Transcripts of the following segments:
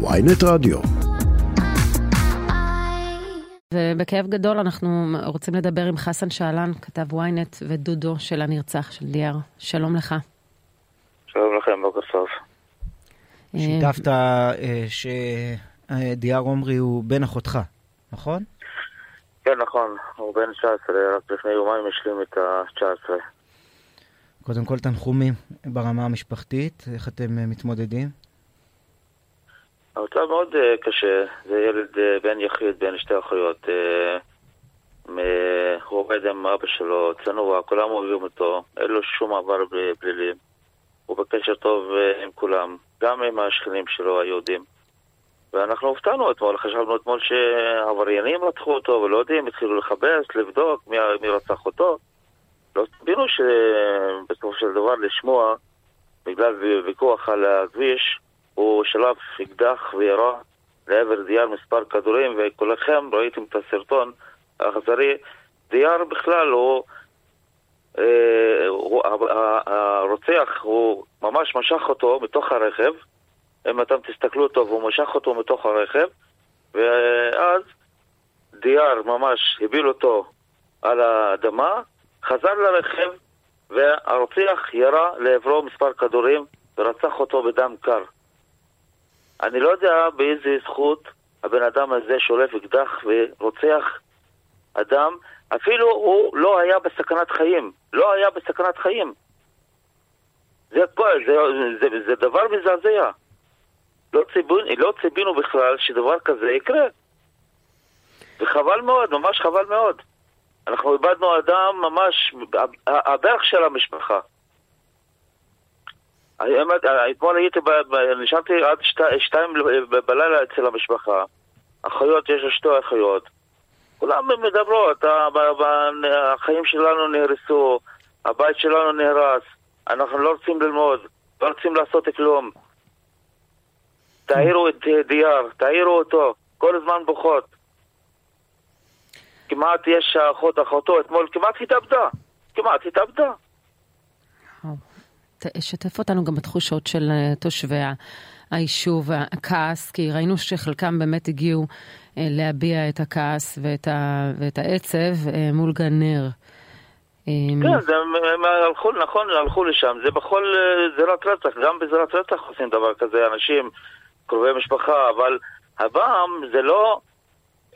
ויינט רדיו. ובכאב גדול אנחנו רוצים לדבר עם חסן שאלן, כתב ynet, ודודו של הנרצח, של דיאר. שלום לך. שלום לכם, בוקר טוב. אה, שיתפת אה, שדיאר עומרי הוא בן אחותך, נכון? כן, נכון, הוא בן 19, רק לפני יומיים השלים את ה-19. קודם כל תנחומים ברמה המשפחתית, איך אתם אה, מתמודדים? המצב מאוד uh, קשה, זה ילד uh, בן יחיד, בן שתי אחיות. Uh, הוא עובד עם אבא שלו, צנוע, כולם אוהבים אותו, אין לו שום עבר פלילי. הוא בקשר טוב uh, עם כולם, גם עם השכנים שלו, היהודים. ואנחנו הופתענו אתמול, חשבנו אתמול שעבריינים רצחו אותו, ולא יודעים, התחילו לחפש, לבדוק מי, מי רצח אותו. לא הבינו שבסופו של דבר לשמוע, בגלל ויכוח על הכביש, הוא שלף אקדח וירה לעבר דייר מספר כדורים, וכולכם ראיתם את הסרטון האכזרי. דייר בכלל הוא... אה, הרוצח, הוא ממש משך אותו מתוך הרכב, אם אתם תסתכלו טוב, הוא משך אותו מתוך הרכב, ואז דייר ממש הביל אותו על האדמה, חזר לרכב, והרוצח ירה לעברו מספר כדורים ורצח אותו בדם קר. אני לא יודע באיזה זכות הבן אדם הזה שולף אקדח ורוצח אדם, אפילו הוא לא היה בסכנת חיים. לא היה בסכנת חיים. זה, זה, זה, זה דבר מזעזע. לא, ציבונו, לא ציפינו בכלל שדבר כזה יקרה. וחבל מאוד, ממש חבל מאוד. אנחנו איבדנו אדם ממש, הברך של המשפחה. אתמול הייתי, נשארתי עד שתיים בלילה אצל המשפחה. אחיות, יש לו שתי אחיות. כולם מדברות, החיים שלנו נהרסו, הבית שלנו נהרס, אנחנו לא רוצים ללמוד, לא רוצים לעשות כלום. תעירו את דיאר, תעירו אותו, כל הזמן בוכות. כמעט יש אחות, אחותו, אתמול כמעט התאבדה, כמעט התאבדה. שתף אותנו גם בתחושות של אה, תושבי היישוב, הכעס, כי ראינו שחלקם באמת הגיעו אה, להביע את הכעס ואת, ה, ואת העצב אה, מול גן נר. כן, זה, הם הלכו, נכון, הלכו לשם, זה בכל זירת רצח, גם בזירת רצח עושים דבר כזה, אנשים, קרובי משפחה, אבל הפעם זה לא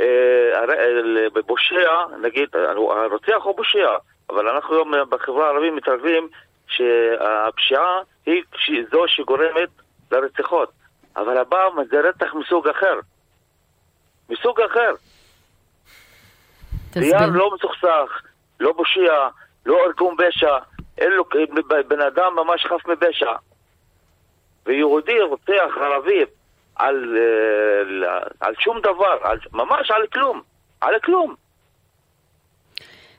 אה, נגיד, הרוצח הוא פושע, אבל אנחנו היום בחברה הערבית מתערבים שהפשיעה היא זו שגורמת לרציחות. אבל הפעם זה רצח מסוג אחר. מסוג אחר. דייר לא מסוכסך, לא פושע, לא ארגון פשע, אין לו בן אדם ממש חף מפשע. ויהודי רוצח ערבי על, אה, על שום דבר, על, ממש על כלום, על כלום.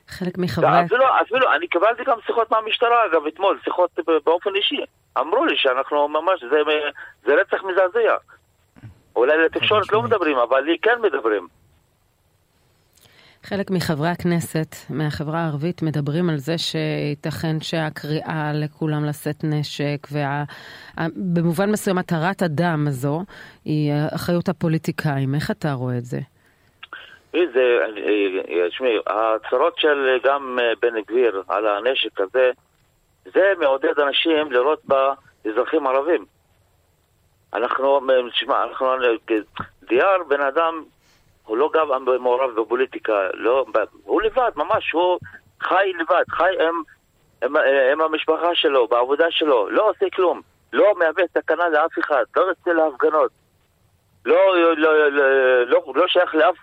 חלק מחברי... אפילו, אפילו, אני קיבלתי גם שיחות מהמשטרה, אגב, אתמול, שיחות באופן אישי. אמרו לי שאנחנו ממש, זה, זה רצח מזעזע. אולי לתקשורת לא מדברים, אבל לי כן מדברים. חלק מחברי הכנסת מהחברה הערבית מדברים על זה שייתכן שהקריאה לכולם לשאת נשק, ובמובן מסוים התרת הדם הזו היא אחריות הפוליטיקאים. איך אתה רואה את זה? זה, תשמעי, ההצהרות של גם בן גביר על הנשק הזה, זה מעודד אנשים לראות באזרחים ערבים. אנחנו, תשמע, אנחנו, דיאר בן אדם, הוא לא גם מעורב בפוליטיקה, לא, הוא לבד, ממש, הוא חי לבד, חי עם, עם, עם המשפחה שלו, בעבודה שלו, לא עושה כלום, לא מהווה סכנה לאף אחד, לא יוצא להפגנות. לא, לא, לא, לא, לא שייך לאף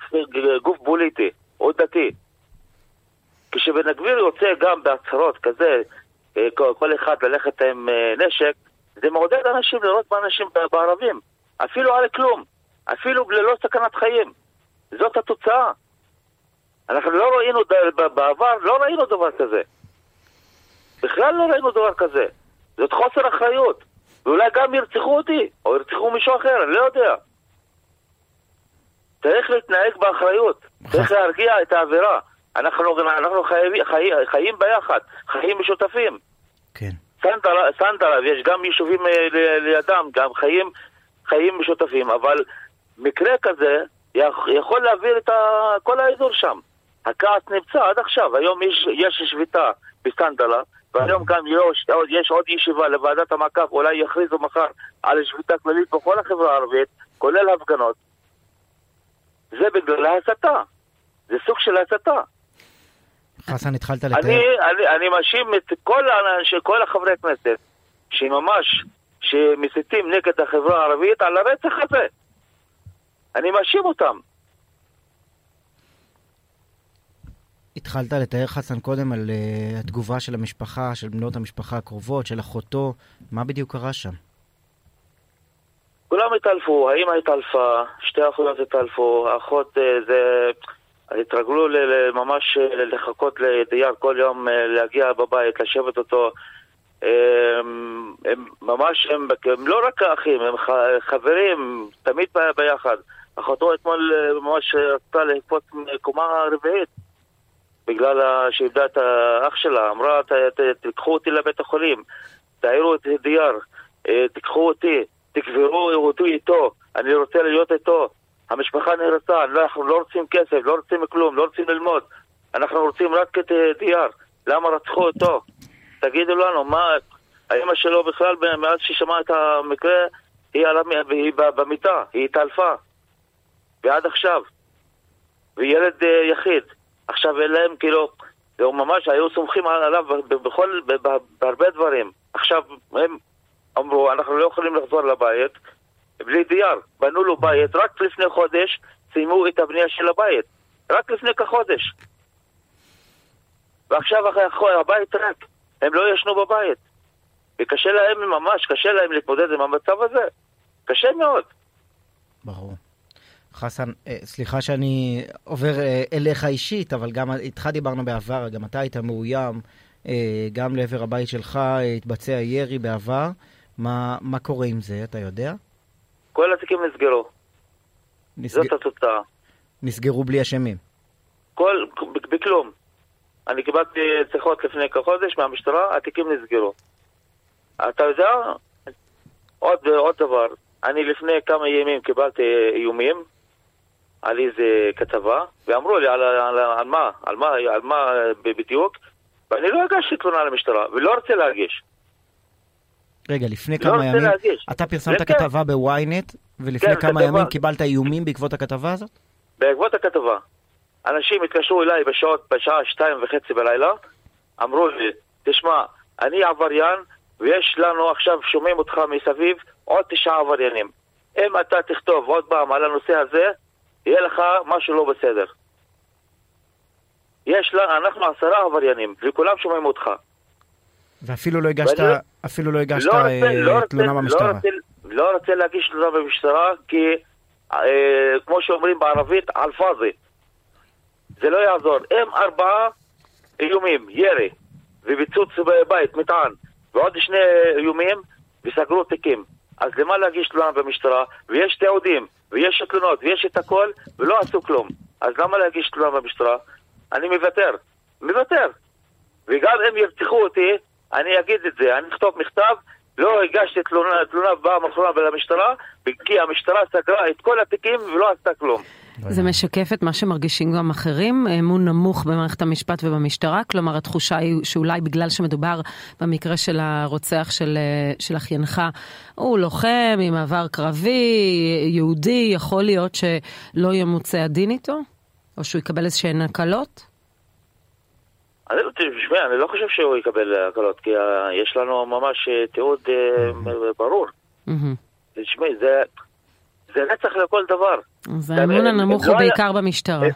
גוף פוליטי או דתי. כשבן גביר יוצא גם בהצהרות כזה, אה, כל אחד ללכת עם אה, נשק, זה מעודד אנשים לראות באנשים בערבים, אפילו על כלום, אפילו ללא סכנת חיים. זאת התוצאה. אנחנו לא ראינו בעבר, לא ראינו דבר כזה. בכלל לא ראינו דבר כזה. זאת חוסר אחריות. ואולי גם ירצחו אותי, או ירצחו מישהו אחר, אני לא יודע. צריך להתנהג באחריות, צריך להרגיע את האווירה. אנחנו, אנחנו חיים, חיים, חיים ביחד, חיים משותפים. כן. סנדלב, יש גם יישובים אה, לידם, גם חיים, חיים משותפים, אבל מקרה כזה יכול להעביר את כל האזור שם. הכעס נמצא עד עכשיו, היום יש, יש שביתה בסטנדלה, והיום גם יש, יש עוד ישיבה לוועדת המעקב, אולי יכריזו מחר על שביתה כללית בכל החברה הערבית, כולל הפגנות. זה בגלל ההסתה. זה סוג של הסתה. חסן, התחלת לתאר. אני, אני, אני מאשים את כל, כל החברי הכנסת שממש, שמסיתים נגד החברה הערבית על הרצח הזה. אני מאשים אותם. התחלת לתאר חסן קודם על uh, התגובה של המשפחה, של בנות המשפחה הקרובות, של אחותו, מה בדיוק קרה שם? כולם התעלפו, האמא התעלפה, שתי האחיות התעלפו, האחות uh, זה... התרגלו ממש אה, לחכות לדייר כל יום להגיע בבית, לשבת אותו. הם, הם ממש, הם, הם לא רק אחים, הם חברים, תמיד ביחד. אחותו אתמול ממש רצתה לקפוץ מקומה רביעית. בגלל שאיבדה את האח שלה, אמרה, תיקחו אותי לבית החולים, תעירו את דייר, אה, תיקחו אותי, תקברו אותי איתו, אני רוצה להיות איתו. המשפחה נהרסה, אנחנו לא רוצים כסף, לא רוצים כלום, לא רוצים ללמוד, אנחנו רוצים רק את אה, דייר. למה רצחו אותו? תגידו לנו, מה... האמא שלו בכלל, מאז ששמעה את המקרה, היא, על, היא במיטה, היא התעלפה. ועד עכשיו. וילד אה, יחיד. עכשיו אין להם, כאילו, ממש היו סומכים עליו בכל, בהרבה דברים. עכשיו הם אמרו, אנחנו לא יכולים לחזור לבית בלי דייר. בנו לו בית, רק לפני חודש סיימו את הבנייה של הבית. רק לפני כחודש. ועכשיו הבית ריק. הם לא ישנו בבית. וקשה להם ממש, קשה להם להתמודד עם המצב הזה. קשה מאוד. ברור. חסן, אה, סליחה שאני עובר אה, אליך אישית, אבל גם איתך דיברנו בעבר, גם אתה היית מאוים, אה, גם לעבר הבית שלך התבצע ירי בעבר. מה, מה קורה עם זה, אתה יודע? כל התיקים נסגרו. נסג... זאת התוצאה. נסגרו בלי אשמים? כל, בכלום. אני קיבלתי שיחות לפני כחודש מהמשטרה, התיקים נסגרו. אתה יודע, עוד, עוד דבר, אני לפני כמה ימים קיבלתי איומים על איזה כתבה, ואמרו לי על, על, על, על מה, על מה, על מה בדיוק, ואני לא הגשתי תלונה למשטרה, ולא רוצה להגיש. רגע, לפני לא כמה ימים, להגיש. אתה פרסמת כן. כתבה בוויינט, ולפני כן, כמה כתבה... ימים קיבלת איומים בעקבות הכתבה הזאת? בעקבות הכתבה. אנשים התקשרו אליי בשעות, בשעה שתיים וחצי בלילה, אמרו לי, תשמע, אני עבריין, ויש לנו עכשיו, שומעים אותך מסביב, עוד תשעה עבריינים. אם אתה תכתוב עוד פעם על הנושא הזה, יהיה לך משהו לא בסדר. יש לה, אנחנו עשרה עבריינים, וכולם שומעים אותך. ואפילו לא הגשת, ואני, אפילו לא הגשת לא רוצה, אה, לא תלונה רוצה, במשטרה. לא רוצה, לא רוצה להגיש תלונה במשטרה, כי אה, כמו שאומרים בערבית, על פאזי. זה לא יעזור. אם ארבעה איומים, ירי, וביצוץ בבית, מטען, ועוד שני איומים, וסגרו תיקים. אז למה להגיש תלונה במשטרה? ויש תיעודים, ויש תלונות, ויש את הכל, ולא עשו כלום. אז למה להגיש תלונה במשטרה? אני מוותר. מוותר. וגם אם ירצחו אותי, אני אגיד את זה. אני אכתוב מכתב, לא הגשתי תלונה, תלונה פעם אחרונה למשטרה, כי המשטרה סגרה את כל התיקים ולא עשתה כלום. זה משקף את מה שמרגישים גם אחרים, אמון נמוך במערכת המשפט ובמשטרה, כלומר התחושה היא שאולי בגלל שמדובר במקרה של הרוצח של, של אחיינך, הוא לוחם עם עבר קרבי, יהודי, יכול להיות שלא ימוצה הדין איתו? או שהוא יקבל איזשהן הקלות? אני לא, תשמע, אני לא חושב שהוא יקבל הקלות, כי אה, יש לנו ממש אה, תיעוד אה, ברור. תשמעי, זה... זה רצח לכל דבר. אז האמון הנמוך הוא לא בעיקר במשטרה.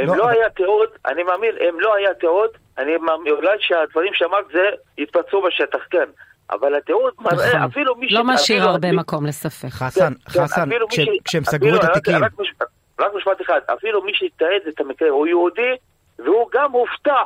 אם לא, לא היה תיעוד, אני מאמין, אם לא היה תיעוד, אני מאמין, אולי שהדברים שאמרת זה יתבצעו בשטח, כן. אבל התיעוד מראה, נכון. אפילו מי ש... לא משאיר הרבה מקום לספק. חסן, כן, כן, חסן, כשהם סגרו את התיקים... רק משפט אחד, אפילו מי שהתעד את המקרה הוא יהודי, והוא גם הופתע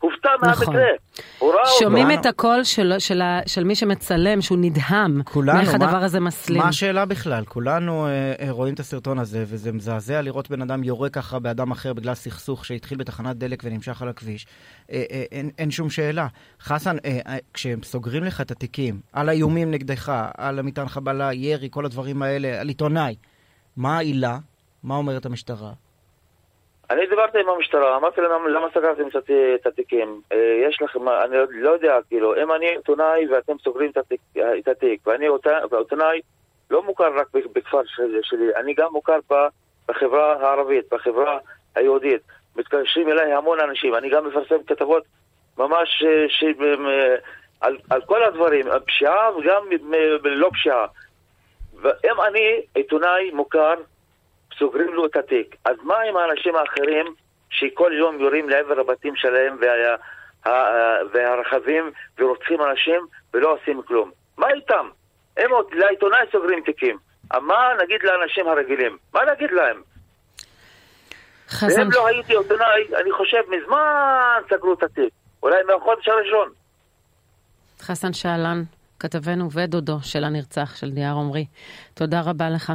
הופתע נכון. מהמקרה. הוא ראה אותו. שומעים את הקול של, של, של מי שמצלם, שהוא נדהם כולנו, מאיך מה- הדבר הזה מסלים. מה השאלה בכלל? כולנו אה, אה, רואים את הסרטון הזה, וזה מזעזע לראות בן אדם יורה ככה באדם אחר בגלל סכסוך שהתחיל בתחנת דלק ונמשך על הכביש. אה, אה, אין, אין שום שאלה. חסן, אה, אה, כשהם סוגרים לך את התיקים על האיומים נגדך, על המטען חבלה, ירי, כל הדברים האלה, על עיתונאי, מה העילה? מה אומרת המשטרה? אני דיברתי עם המשטרה, אמרתי להם למה סגרתם את הת- את התיקים? אה, יש לכם, אני לא- יודע, כאילו, אם אני עיתונאי ואתם סוגרים את התיק, אה, ואני עיתונאי- לא מוכר רק בכפר של- שלי, אני גם מוכר בחברה הערבית, בחברה היהודית. מתקשרים אליי המון אנשים, אני גם מפרסם כתבות ממש אה, ש... על, על כל הדברים, פשיעה וגם לא פשיעה. ואם אני עיתונאי מוכר, סוגרים לו את התיק. אז מה עם האנשים האחרים שכל יום יורים לעבר הבתים שלהם וה, והרכבים ורוצחים אנשים ולא עושים כלום? מה איתם? הם עוד לעיתונאי סוגרים תיקים. מה נגיד לאנשים הרגילים? מה נגיד להם? חסן, ואם לא הייתי עיתונאי, אני חושב מזמן סגרו את התיק. אולי מהחודש הראשון. חסן שאלן, כתבנו ודודו של הנרצח, של דיאר עמרי. תודה רבה לך.